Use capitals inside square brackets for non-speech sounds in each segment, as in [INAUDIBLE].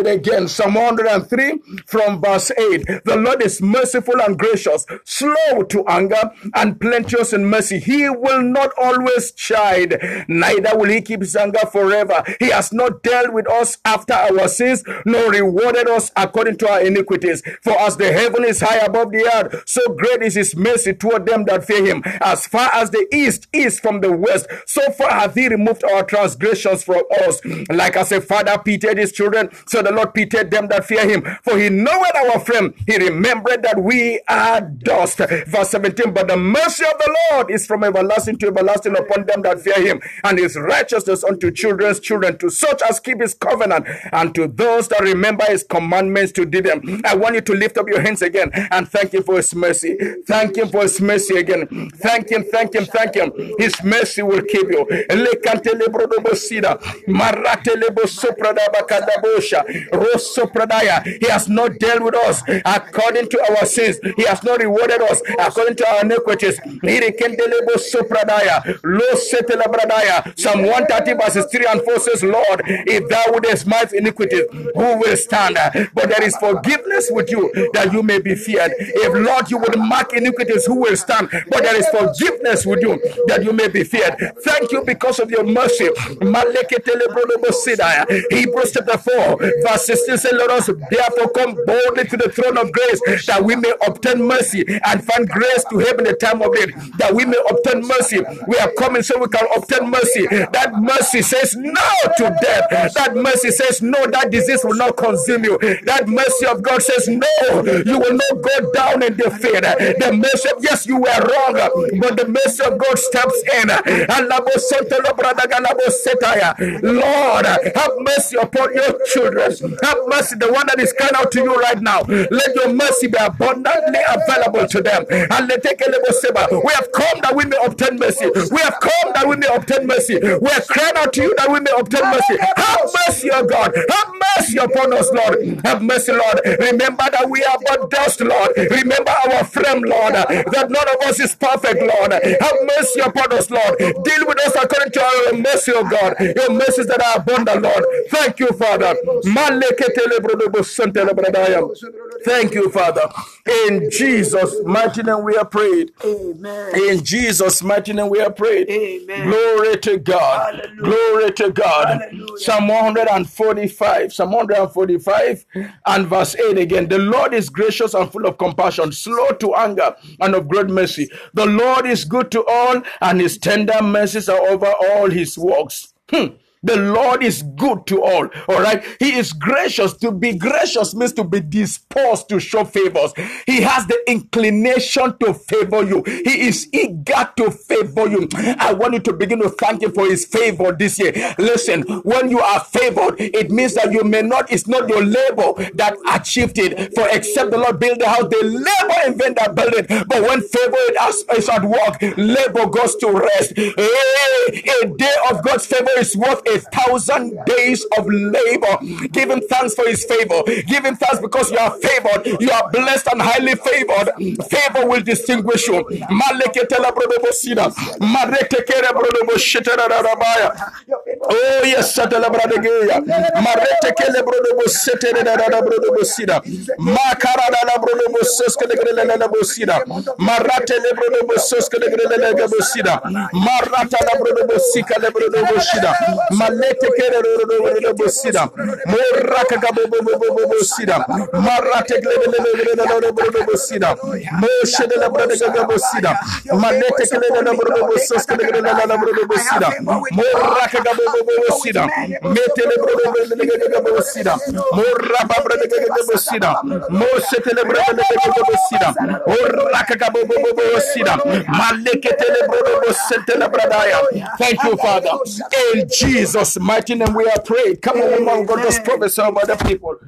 it again. Psalm 103 from verse 8. The Lord is merciful and gracious, slow to anger, and plenteous in mercy. He will not always chide, neither will he keep his anger forever. He has not dealt with us after our sins, nor rewarded us according to our iniquities. For as the heaven is high above the earth, so great is his mercy toward them that fear him. As far as the east is from the west, so far hath he removed our transgressions from us. Like as a father pitied his children, so the Lord pitied them that fear him. For he knoweth our frame, he remembered that we are dust. Verse 17, but the mercy of the Lord is from everlasting to everlasting upon them that fear him, and his righteousness unto children's children, to such as keep his covenant, and to those that remember his commandments to do them. I want you to lift up your hands again and thank him for his mercy. Thank him for his mercy again. Thank him, thank him, thank him. His mercy will keep you. He has not dealt with us according to our sins. He has not rewarded us according to our iniquities. Psalm 130 verses 3 and 4 says, Lord, if thou wouldest smite iniquity, who will stand? But there is forgiveness with you that you may be feared. If Lord, you would mark iniquities, who will stand? But there is forgiveness with you that you may be feared. Thank you because of your mercy. Hebrews chapter 4, verse 16 says, Let us therefore come boldly to the throne of grace that we may obtain mercy and find grace to help in the time of need, that we may obtain mercy. We are coming so we can obtain mercy. That mercy says no to death. That mercy says no, that disease will not consume you. That mercy of God says no, you will not go down in defeat. The mercy, of, yes, you were wrong, but the mercy of God steps in. Lord, have mercy upon your children. Have mercy, the one that is crying out to you right now. Let your mercy be abundantly available to them. And let take We have come that we may obtain mercy. We have come that we may obtain mercy. We are crying out to you that we may obtain mercy. Have mercy, O God. Have mercy upon us, Lord. Have mercy, Lord. Remember that we are but dust, Lord. Remember our frame, Lord. That none of us is perfect, Lord. Have mercy upon us, Lord. Deal with us according to our mercy, O God. Your mercies that are abundant, Lord. Thank you, Father. Thank you, Father. In Jesus' mighty name we are prayed. Amen. In Jesus' mighty name we are prayed. Amen. Glory to God. Hallelujah. Glory to God. Hallelujah. Psalm 145. Psalm 145 and verse 8 again. The Lord is gracious and full of compassion, slow to anger and of great mercy. The Lord is good to all, and his tender mercies are over all his works. Hmm. The Lord is good to all. All right. He is gracious. To be gracious means to be disposed to show favors. He has the inclination to favor you. He is eager to favor you. I want you to begin to thank Him for His favor this year. Listen, when you are favored, it means that you may not, it's not your labor that achieved it. For except the Lord build the house, they labor in vain that build it. But when favor is at work, labor goes to rest. Hey, a day of God's favor is worth a thousand days of labor. Give him thanks for his favor. Give him thanks because you are favored. You are blessed and highly favored. Favor will distinguish you. Oh yes. Marate. Malete kere bosida. Moraka bosida. Marate bosida. Moshe de la bosida. Malete rodo bosos lebe bosida. Moraka bosida. Bosida. Moraba bosida. Moshe bosida. Bosida. Thank you, Father. In Jesus' mighty name we are prayed. Come on, woman, God, just prophesy over the people.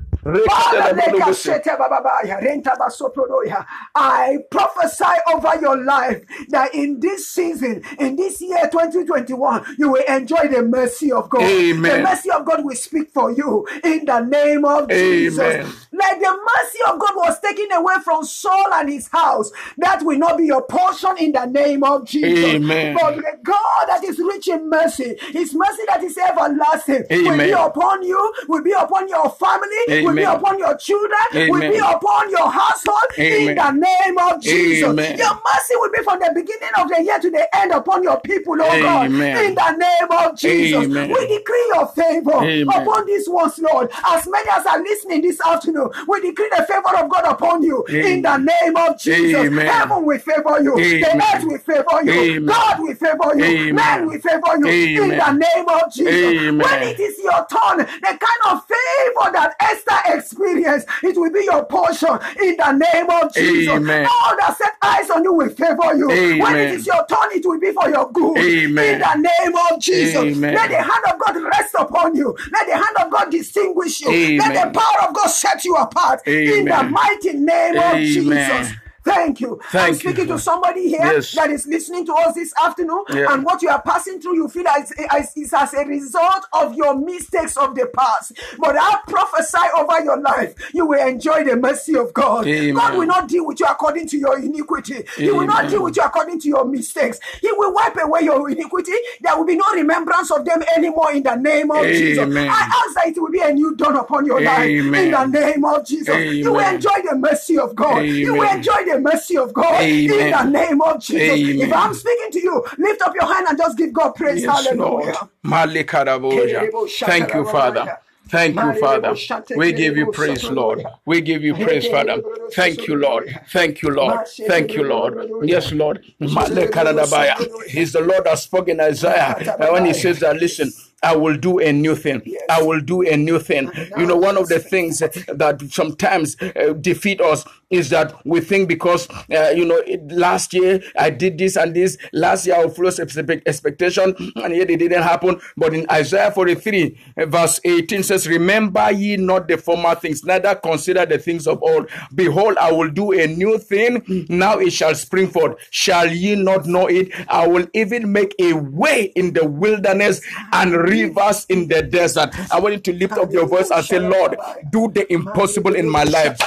I prophesy over your life that in this season, in this year 2021, you will enjoy the mercy of God. Amen. The mercy of God will speak for you in the name of Amen. Jesus. like the mercy of God was taken away from Saul and his house, that will not be your portion in the name of Jesus. Amen. But the God that is rich in mercy, his mercy that is everlasting, will be upon you, will be upon your family, will be upon your children, will be upon your household in the name of Jesus. Amen. Your mercy will be from the beginning of the year to the end upon your people, oh God, in the name of Jesus. Amen. We decree your favor Amen. upon these ones, Lord. As many as are listening this afternoon, we decree the favor of God upon you in the name of Jesus. Amen. Heaven will favor you, Amen. the earth will favor you, Amen. God will favor you, Amen. men will favor you in the name of Jesus. Amen. When it is your turn, the kind of favor that Esther experienced, it will be your portion in the name of Jesus. Amen. All that set eyes on you will favor you. When it is your turn, it will be for your good. Amen. In the name of Jesus. Amen. Let the hand of God rest upon you. Let the hand of God distinguish you. Let the power of God set you apart. In the mighty name of Jesus. Thank you. I'm Thank you, speaking to somebody here Yes. that is listening to us this afternoon, Yeah. and what you are passing through, you feel as, as is as a result of your mistakes of the past. But I prophesy over your life, you will enjoy the mercy of God. Amen. God will not deal with you according to your iniquity. He will not deal with you according to your mistakes. He will wipe away your iniquity. There will be no remembrance of them anymore in the name of Jesus. I ask that it will be a new dawn upon your life in the name of Jesus. You will enjoy the mercy of God. You will enjoy the mercy of God in the name of Jesus. Amen. If I'm speaking to you, lift up your hand and just give God praise. Yes, Hallelujah. Lord. Thank you, Father. Thank you, Father. We give you praise, Lord. We give you praise, Father. Thank you, Lord. Thank you, Lord. Thank you, Lord. Yes, Lord. He's the Lord that spoke in Isaiah when he says that, listen, I will do a new thing. I will do a new thing. You know, one of the things that sometimes uh, defeat us is that we think because, uh, you know, it, last year I did this and this, last year I expect- expectation, and yet it didn't happen. But in Isaiah 43, uh, verse 18 says, Remember ye not the former things, neither consider the things of old. Behold, I will do a new thing. Now it shall spring forth. Shall ye not know it? I will even make a way in the wilderness and rivers in the desert. I want you to lift up your voice and say, Lord, do the impossible in my life.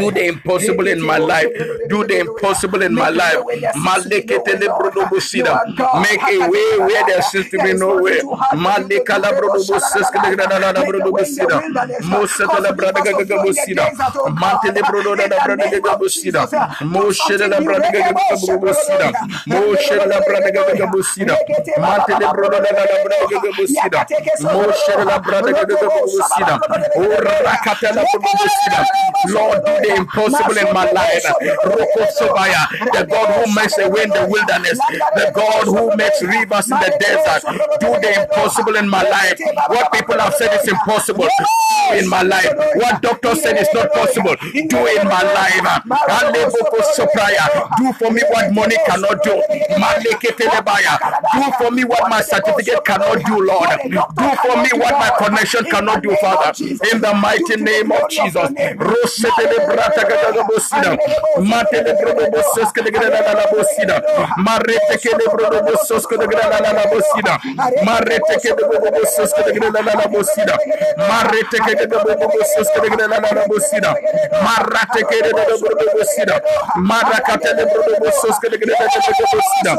Do the impossible in my life. Do the impossible in my life. Make a way where there seems to be no way. Lord, do the impossible in my life. The God who makes a way in the wilderness, the God who makes rivers in the desert. Do the impossible in my life. What people have said is impossible, in my life. What doctors said is not possible, do in my life. Do for me what money cannot do. Do for me what my certificate cannot do, Lord. Do for me what my connection cannot do, Father. In the mighty name of Jesus. Rosetele brata gagabosida. Matele brodobosos kedegrelabosida. Marete kele brodobosos kedegrelabosida. Marete kele brodobosos kedegrelabosida. Marete kele brodobosos kedegrelabosida. Marate kele brodobosida. Marakatele brodobosos kedegrelabosida.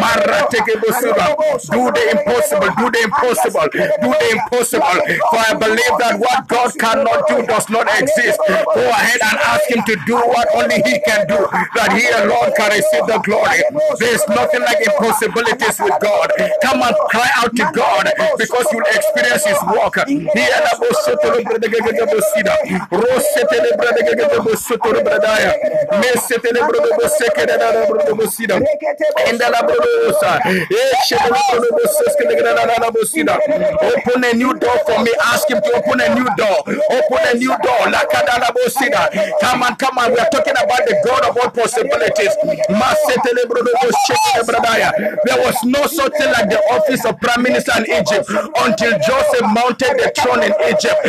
Marate kele bosida. Do the impossible. Do the impossible. Do the impossible. For I believe that what God cannot do does not exist. Go ahead and ask Him to do what only He can do, that He alone can receive the glory. There's nothing like impossibilities with God. Come and cry out to God because you'll experience His work. Open a new door for me. Ask him to open a new door. Open a new door. Come on, come on. We are talking about the God of all possibilities. There was no such thing like the office of prime minister in Egypt until Joseph mounted the throne in Egypt.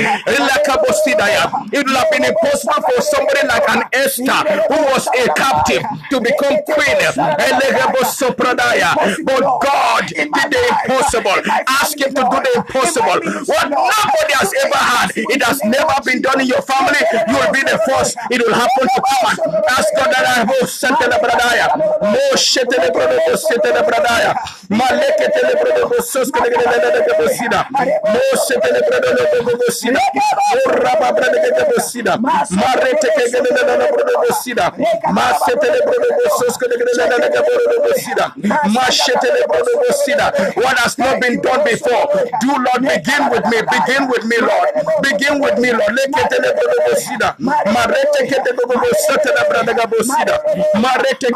It would have been impossible for somebody like an Esther who was a captive to become queen. But God did the impossible. Ask Him to do the impossible. What nobody has ever had. It has never been done in your family. You will be the first. It will happen What has not been done before. Do Lord begin with me. Begin with me, Lord. Begin with me, Lord. Bosida. Marete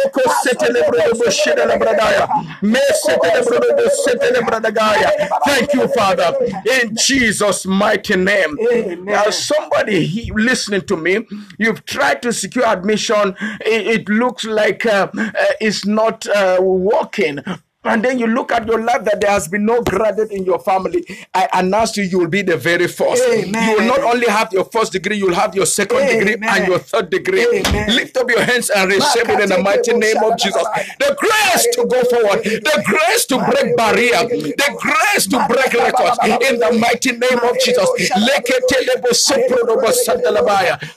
brodo setele la bradaya. Brodo setele bradagaya. Thank you, Father. In Jesus' mighty name. Now, somebody he, listening to me, you've tried to secure admission. It, it looks like uh, uh, it's not uh, working. And then you look at your life that there has been no graduate in your family. I announce to you, you will be the very first. Amen. You will not only have your first degree, you'll have your second degree and your third degree. Amen. Lift up your hands and receive it in the mighty name of Jesus. The grace to go forward, the grace to break barrier, the grace to break records in the mighty name of Jesus.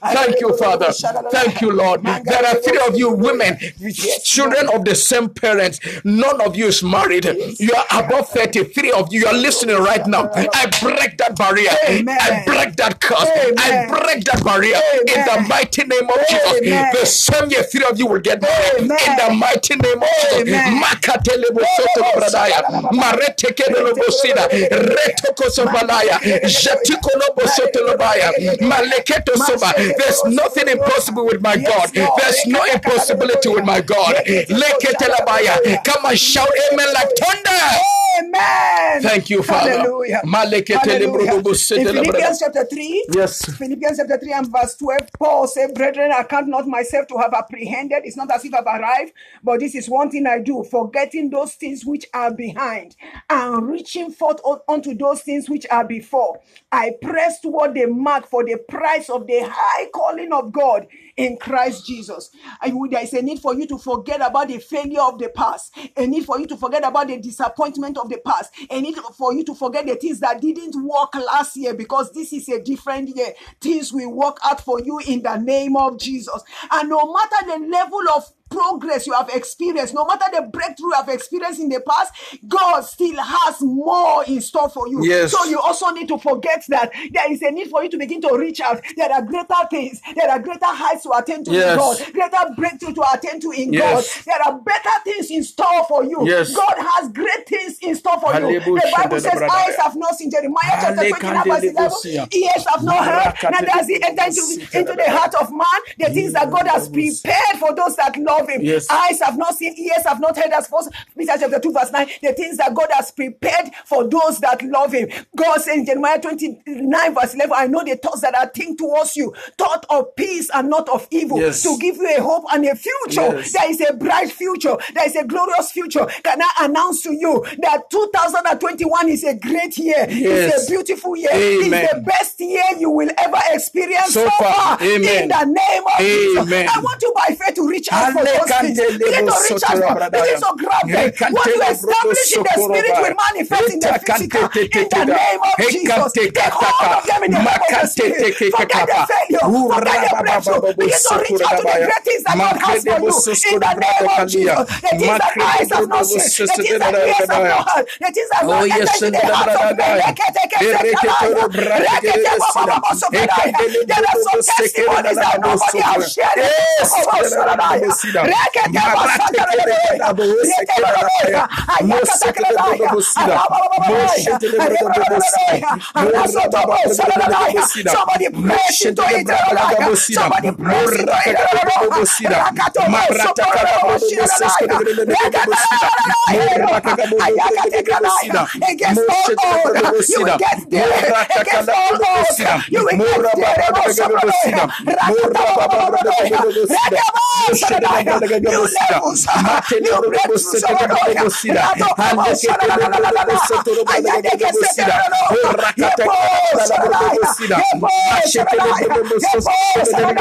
Thank you, Father. Thank you, Lord. There are three of you women, children of the same parents. None of you is married. You are above 33 of you, you are listening right now. I break that barrier. Amen. I break that curse. Amen. I break that barrier in the mighty name of Jesus. Amen. The same year, three of you will get married in the mighty name of Jesus. Amen. Makatelebo bradaya. Maretekele bosida. Retoko sobalaya. Jetiko lobo lobaya. Maleketo soba. There's nothing impossible with my God. There's no impossibility with my God. Leketelabaya. Come and shout amen like thunder. Amen. Thank you, Father. Hallelujah. Hallelujah. In Philippians chapter 3, Yes. Philippians chapter 3 and verse 12, Paul said, Brethren, I count not myself to have apprehended. It's not as if I've arrived, but this is one thing I do, forgetting those things which are behind and reaching forth unto those things which are before. I press toward the mark for the price of the high calling of God in Christ Jesus. And there is a need for you to forget about the failure of the past, a need for you to forget about the disappointment of the past, a need for you to forget the things that didn't work last year because this is a different year. Things will work out for you in the name of Jesus. And no matter the level of progress you have experienced, no matter the breakthrough you have experienced in the past, God still has more in store for you. Yes. So you also need to forget that there is a need for you to begin to reach out. There are greater things, there are greater heights to attend to Yes. in God, greater breakthrough to attend to in Yes. God. There are better things in store for you. Yes. God has great things in store for you. The Bible says, Eyes have not seen Jeremiah chapter 29, verse 11. Hallelujah. Ears have not heard, neither has he entered into, into the heart of man the things that God has prepared for those that love him. Yes. Eyes have not seen, ears have not heard as first Peter chapter 2, verse 9. The things that God has prepared for those that love him. God says in Jeremiah 29, verse 11, I know the thoughts that I think towards you, thought of peace and not of evil, Yes. to give you a hope and a future. Yes. There is a bright future. There is a glorious future. Can I announce to you that 2021 is a great year? Yes. It's a beautiful year. Amen. It's the best year you will ever experience So so, far. far. Amen. In the name of Jesus. I want you by faith to reach out for those things. Alekante Begin to reach out. Begin to grab them. What you establish in the spirit will manifest in the physical. In the name of Jesus. Take hold of them in the name of the spirit. Forget the failure. Forget the breakthrough. Begin to reach out to the great things that God has for you. In the name of Jesus. The things that eyes have not seen. The things that ears have not heard. The things that have Oh, not entered and the heart of men. guy. Reketeke Ereketoro sekabaya. brada Rekete gere baba sida. baba sobedaya. Ekandele There are some testimonies that nobody has shared. Somebody press into it. press into it. Against all odds, you will get there. Against all brodo. You will get there, Baba Bosida. Bosida. Mora Baba Bosida. New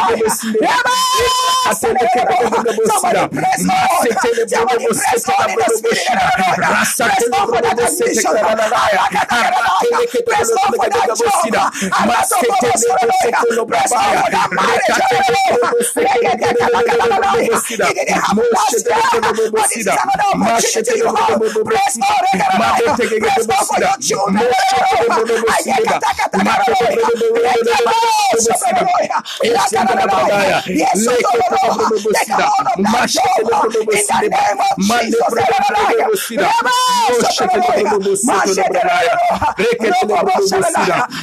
levels, new breakthroughs, Bosida. Somebody press on. Somebody press on in the spirit. Press on for that admission. Press on for that job. Press on for that marriage. You didn't have last year, but this is another opportunity you have. Press on. Press on for your children. Yes, take hold of that job in the name of Jesus.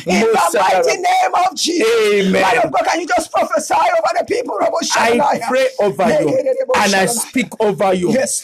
In the mighty name of Jesus. Amen. Man of God, can you just prophesy over the people? I pray over you and I speak over you Yes.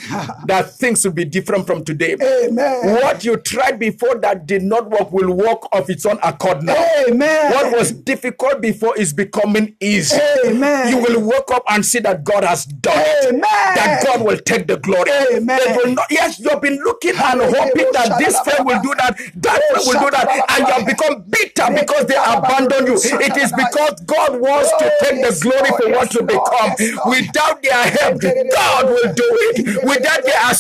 that things will be different from today. Amen. What you tried before that did not work will work of its own accord now. Amen. What was difficult before is becoming easy. Amen. You will wake up and see that God has done it. Amen. That God will take the glory. Amen. Not- yes, you've been looking and hoping that this friend will do that, that friend will do that, and you have become bitter because they abandon you. It is because God wants to take the glory for what you become. Without their help, [LAUGHS] God will do it.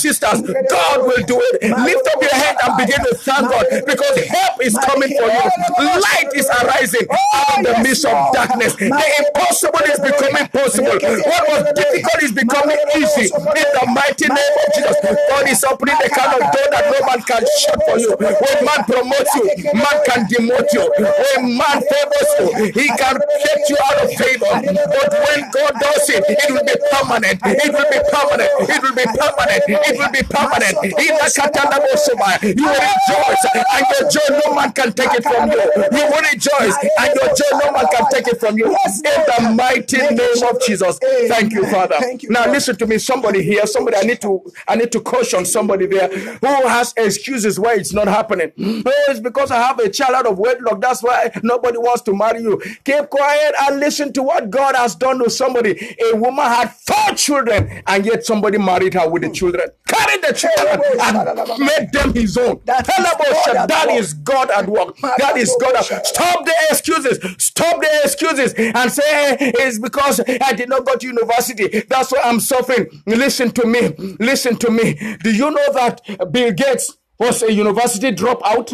Assistance, God will do it. Lift up your hand and begin to thank God because help is coming for you. Light is arising out of the midst of darkness. The impossible is becoming possible. What was difficult is becoming easy. In the mighty name of Jesus, God is opening the kind of door that no man can shut for you. When man promotes you, man can demote you. When man favors you, he can take you out of favor. But when God does it, it will be permanent. It will be permanent. It will be permanent. It will be permanent. In the Katana Bosoma, you will rejoice, and your joy no man can take it from you. You will rejoice, and your joy no man can take it from you. In the mighty name of Jesus. Thank you, Father. Thank you, Now listen to me. Somebody here, somebody I need to I need to caution somebody there who has excuses why it's not happening. Oh, it's because I have a child out of wedlock. That's why nobody wants to marry you. Keep quiet and listen to what God has done to somebody. A woman had four children, and yet somebody married her with the hmm. children. Carried the children and made them his own. That Tell about oh, God at that is God at work. That is God at. Stop the excuses. Stop the excuses and say eh, it's because I did not go to university. That's why I'm suffering. Listen to me. Listen to me. Do you know that Bill Gates was a university dropout?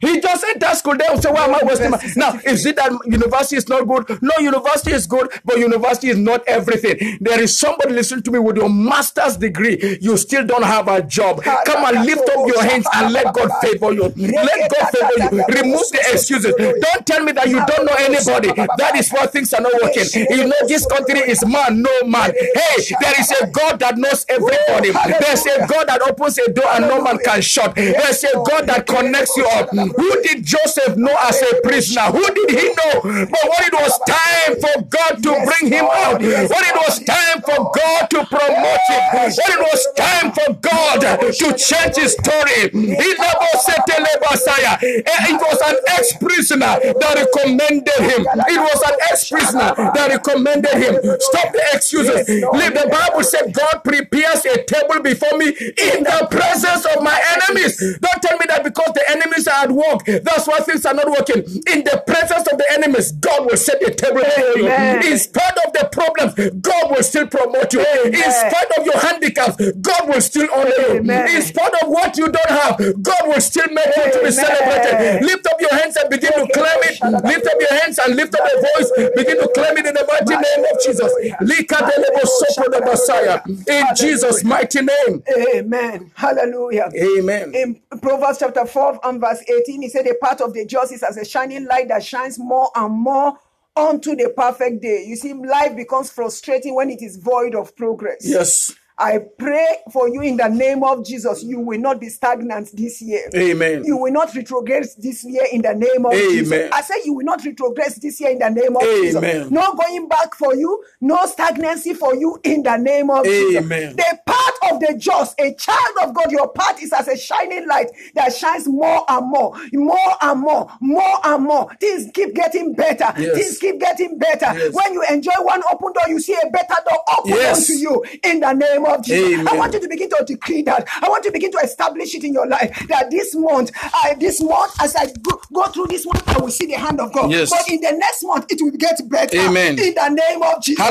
He just entered school. They will say, Why am I wasting my now? Is it that university is not good? No, university is good, but university is not everything. There is somebody listening to me with your master's degree. You still don't have a job. Come and lift up your hands and let God favor you. Let God favor you. Remove the excuses. Don't tell me that you don't know anybody. That is why things are not working. You know, this country is man, no man. Hey, there is a God that knows everybody. There's a God that opens a door and no man can shut. There's a God that connects you up. Who did Joseph know as a prisoner? Who did he know? But when it was time for God to bring him out, when it was time for God to promote him, when it was time for God to change his story, he never said to Messiah. It was an ex-prisoner that recommended him. It was an ex-prisoner that recommended him. Stop the excuses. Leave the Bible said God prepares a table before me in the presence of my enemies. Don't tell me that because the enemies are at work, that's why things are not working. In the presence of the enemies, God will set a table before you. In spite of the problems, God will still promote you. In spite of your handicaps, God will still honor you. In spite of what you don't have, God will still make you to be celebrated. Lift up your hands and begin to claim it. Lift up your hands and lift up your voice. Begin to claim it in the mighty name of Jesus. Likadelebo sopro de Messiah. In Jesus' mighty name. Amen. Hallelujah. Amen. In Proverbs chapter 4 and verse 18, he said, The path of the just is as a shining light that shines more and more unto the perfect day. You see, life becomes frustrating when it is void of progress. Yes. I pray for you in the name of Jesus. You will not be stagnant this year. Amen. You will not retrogress this year in the name of Jesus. Amen. I say you will not retrogress this year in the name of Amen. Jesus. No going back for you, no stagnancy for you in the name of Amen. Jesus. The path of the just, a child of God, your path is as a shining light that shines more and more, more and more, more and more. Things keep getting better. Yes. Things keep getting better. Yes. When you enjoy one open door, you see a better door open Yes. unto you in the name of Jesus. Amen. I want you to begin to decree that. I want you to begin to establish it in your life that this month, I this month, as I go, go through this month, I will see the hand of God. Yes. But in the next month, it will get better. Amen. In the name of Jesus.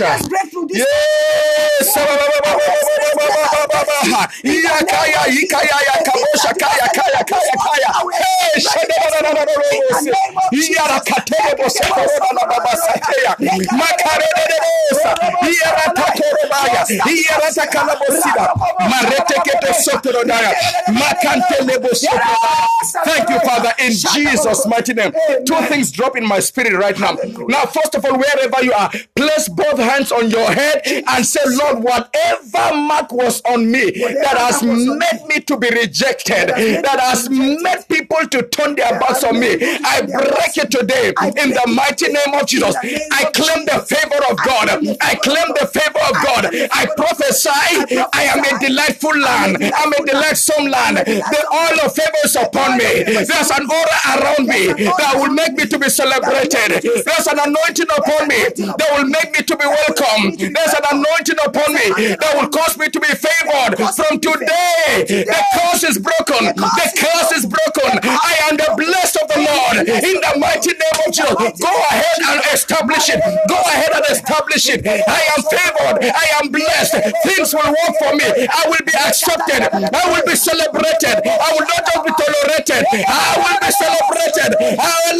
Let's break through this. Yes. Marete que te sotro daya, macante le bosotro daya. Thank you, Father, in Jesus' mighty name. Two things drop in my spirit right now. Now, first of all, wherever you are, place both hands on your head and say, Lord, whatever mark was on me that has made me to be rejected, that has made people to turn their backs on me, I break it today in the mighty name of Jesus. I claim the favor of God. I claim the favor of God. I prophesy I am a delightful land. I'm a delightsome land. The oil of favor is upon me. There's an aura around me that will make me to be celebrated. There's an anointing upon me that will make me to be welcome. There's an anointing upon me that will cause me to be favored. From today, the curse is broken. The curse is broken. I am the blessed of the Lord. In the mighty name of Jesus, go ahead and establish it. Go ahead and establish it. I am favored. I am blessed. Things will work for me. I will be accepted. I will be celebrated. I will not just be tolerated. Will be celebrated. I will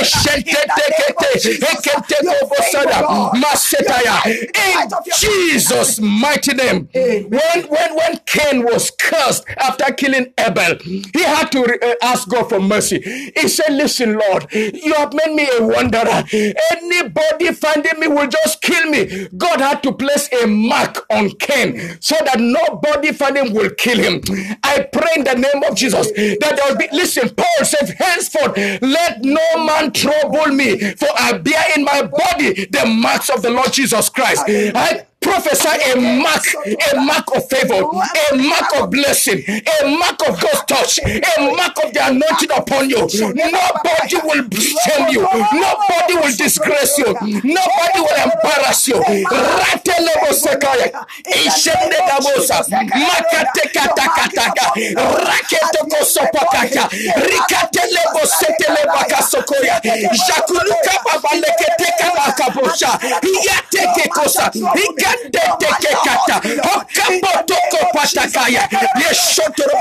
Eshente Ekente Bobosada, Masetaya, in Jesus' mighty name. When when when Cain was cursed after killing Abel, he had to uh, ask God for mercy. He said, "Listen, Lord, you have made me a wanderer. Anybody finding me will just kill me." God had to place a mark on Cain so that nobody finding will kill him. I pray in the name of Jesus that there will be. Listen, Paul said, "Henceforth, let no man trouble me, for I bear in my body the marks of the Lord Jesus Christ." I prophesy a mark, a mark of favor, a mark of blessing, a mark of God's touch, a mark of the anointing upon you. Nobody will shame you. Nobody will disgrace you. Nobody will embarrass you. Ratelebo sekaya, ishende gabosa, makate katakataka, raketo kosopakaka, rikatelebo seteleba kasokoya, jakuluka babaleketeka bakabosha, iyateke kosa, ikandetekekata, okapotoko patakaya, yeshotoro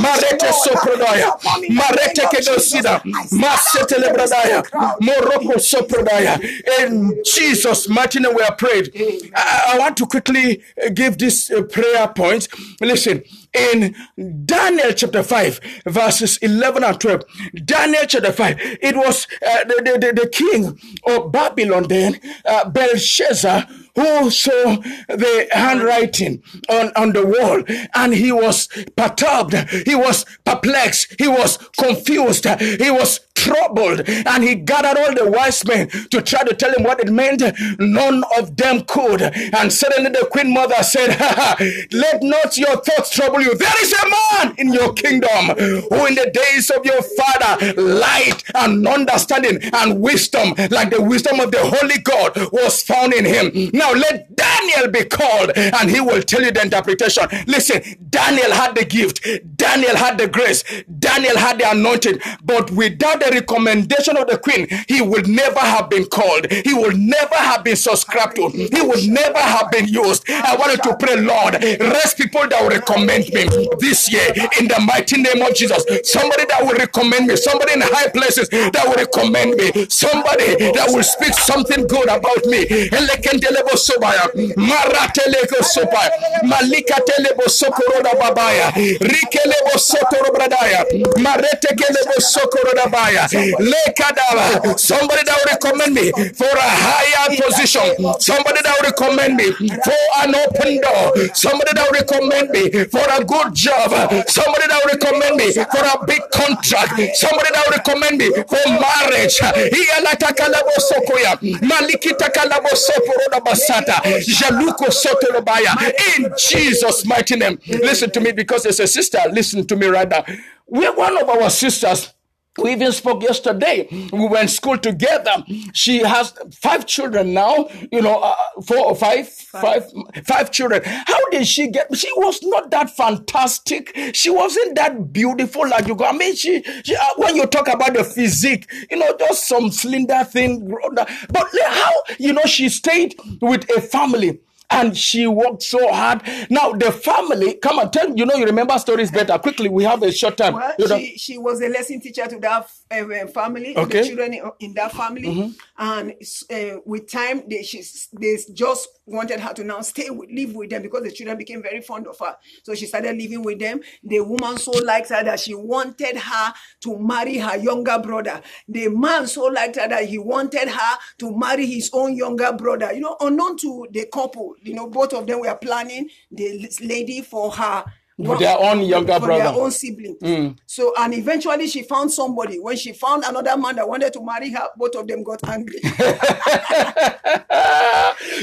marete soprodaya, marete kedosida, masetele bradaya, moroko soprodaya. In Jesus' mighty name we are prayed. I, I want to quickly give this uh, prayer point. Listen, in Daniel chapter 5, verses 11 and 12, Daniel chapter 5, it was uh, the, the, the, king of Babylon then, uh, Belshazzar, who saw the handwriting on, on the wall and he was perturbed, he was perplexed, he was confused, he was troubled, and he gathered all the wise men to try to tell him what it meant. None of them could. And suddenly the queen mother said, [LAUGHS] Let not your thoughts trouble you. There is a man in your kingdom who, in the days of your father, light and understanding and wisdom, like the wisdom of the Holy God, was found in him. Now let Daniel be called, and he will tell you the interpretation. Listen, Daniel had the gift, Daniel had the grace, Daniel had the anointing, but without the recommendation of the queen, he would never have been called. He would never have been subscribed to. He would never have been used. I wanted to pray, Lord, rest people that will recommend me this year in the mighty name of Jesus. Somebody that will recommend me, somebody in high places that will recommend me, somebody that will speak something good about me. Marateleko sobaya, malikatelebo sokoroda babaya, rikelebo sotoro bradaya, maretekelebo sokoroda baya. Lekadaba. Somebody that will recommend me for a higher position. Somebody that will recommend me for an open door. Somebody that will recommend me for a good job. Somebody that will recommend me for a big contract. Somebody that will recommend me for marriage. In Jesus' mighty name. Listen to me because there's a sister. Listen to me right now. We're one of our sisters we even spoke yesterday. We were in school together. She has five children now, you know, uh, four or five, five, five children. How did she get? She was not that fantastic. She wasn't that beautiful like you go. I mean, she, she uh, when you talk about the physique, you know, just some slender thing. But how, you know, she stayed with a family and she worked so hard. Now the family, come on, tell you know you remember stories better. Quickly, we have a short time. Well, you know. she, she was a lesson teacher to that uh, family, Okay. the children in, that family, Mm-hmm. and uh, with time they she they just wanted her to now stay with live with them because the children became very fond of her. So she started living with them. The woman so liked her that she wanted her to marry her younger brother. The man so liked her that he wanted her to marry his own younger brother. You know, unknown to the couple, you know, both of them were planning the lady for her. For their own younger for brother. their own sibling. So, and eventually she found somebody. When she found another man that wanted to marry her, both of them got angry. [LAUGHS]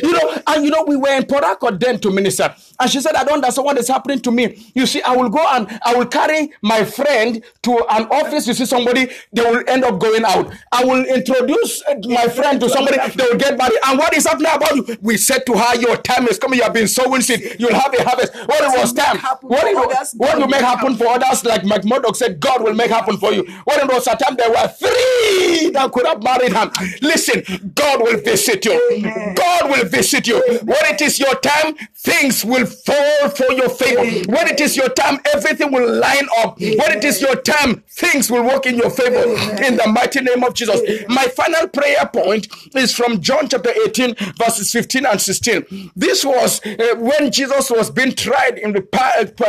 you know, and you know, we were in Port Harcourt then to minister, and she said, "I don't understand what is happening to me. You see, I will go and I will carry my friend to an office. You see somebody, they will end up going out. I will introduce uh, my friend to somebody, they will get married. And what is happening about you? We said to her, "Your time is coming. You have been sowing seed. You'll have a harvest. What it was time? What was, others, what you make will happen for others, like Mike Murdock said, God will make happen for you. When it was a time there were three that could have married him. Listen, God will visit you. Amen. God will visit you. When it is your time, things will fall for your favor. When it is your time, everything will line up. When it is your time, things will work in your favor. In the mighty name of Jesus. My final prayer point is from John chapter 18, verses 15 and 16. This was uh, when Jesus was being tried in the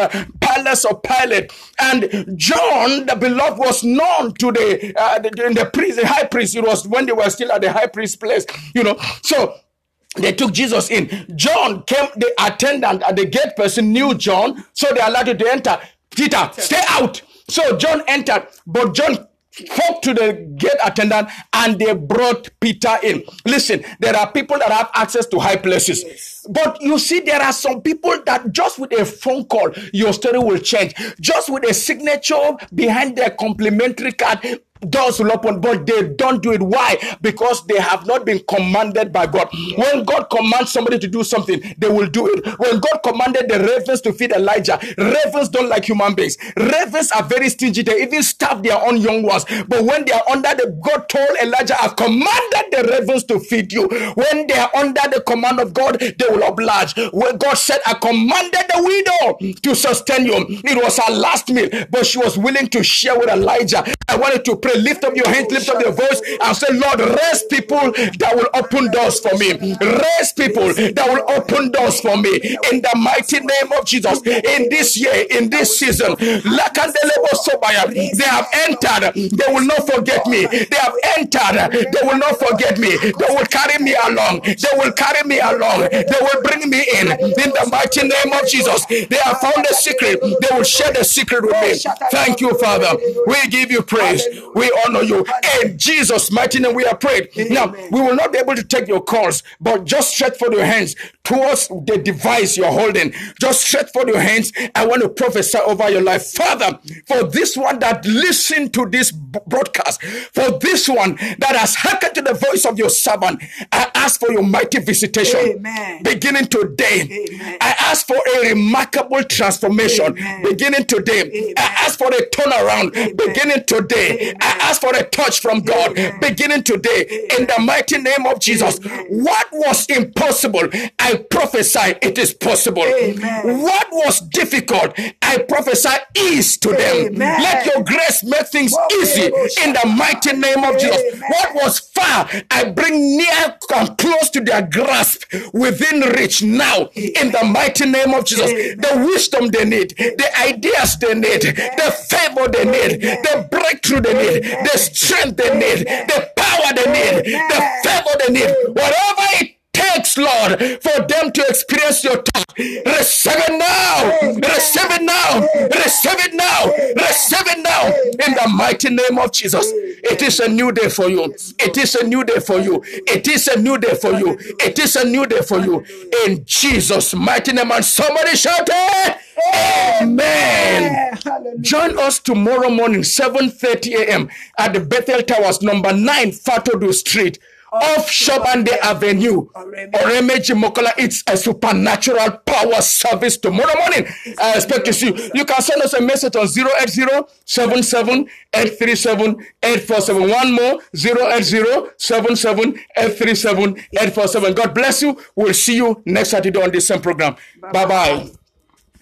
pa- palace of Pilate, and John, the beloved, was known to the, uh, the the priest, the high priest. It was when they were still at the high priest place, you know. So they took Jesus in. John came, the attendant at the gate person knew John, so they allowed him to enter. Peter, stay out. So John entered, but John spoke to the gate attendant and they brought Peter in. Listen, there are people that have access to high places. But you see, there are some people that just with a phone call, your story will change. Just with a signature behind their complimentary card, doors will open, but they don't do it. Why? Because they have not been commanded by God. When God commands somebody to do something, they will do it. When God commanded the ravens to feed Elijah, ravens don't like human beings. Ravens are very stingy. They even starve their own young ones. But when they are under the God told Elijah, I commanded the ravens to feed you. When they are under the command of God, they will oblige. When God said, I commanded the widow to sustain you. It was her last meal, but she was willing to share with Elijah. I wanted to pray. Lift up your hands, lift up your voice, and say, Lord, raise people that will open doors for me. Raise people that will open doors for me in the mighty name of Jesus. In this year, in this season, they have entered, they will not forget me. They have entered, they will not forget me. They will carry me along. They will carry me along. They will bring me in. In the mighty name of Jesus, they have found a secret. They will share the secret with me. Thank you, Father. We give you praise. We honor you. In Jesus' mighty name, we are prayed. Now, we will not be able to take your calls, but just stretch forth your hands towards the device you're holding. Just stretch forth your hands. I want to prophesy over your life. Father, for this one that listened to this broadcast, for this one that has hearkened to the voice of your servant, I ask for your mighty visitation. Amen. Beginning today, Amen. I ask for a remarkable transformation. Amen. Beginning today, Amen. I ask for a turnaround. Beginning today, I ask for a touch from God. Beginning today, in the mighty name of Jesus. What was impossible, I prophesy it is possible. What was difficult, I prophesy ease to them. Let your grace make things easy in the mighty name of Jesus. What was far, I bring near and close to their grasp within reach now in the mighty name of Jesus. The wisdom they need, the ideas they need, the favor they need, the breakthrough they need. the strength they need, the power they need, the favor they need, whatever it takes, Lord, for them to experience your touch. Receive it now. Receive it now. Receive it now. Receive it now. In the mighty name of Jesus. It is a new day for you. It is a new day for you. It is a new day for you. It is a new day for you. In Jesus' mighty name. And somebody shout Amen. Join us tomorrow morning, 7:30 a.m. at the Bethel Towers, number 9 Fatodu Street off Shobande Avenue, Oremeji Mokola. It's a supernatural power service tomorrow morning. I expect to see you. You can send us a message on 080 77 837 847. One more 080 77 837 847. God bless you. We'll see you next Saturday on this same program. Bye bye.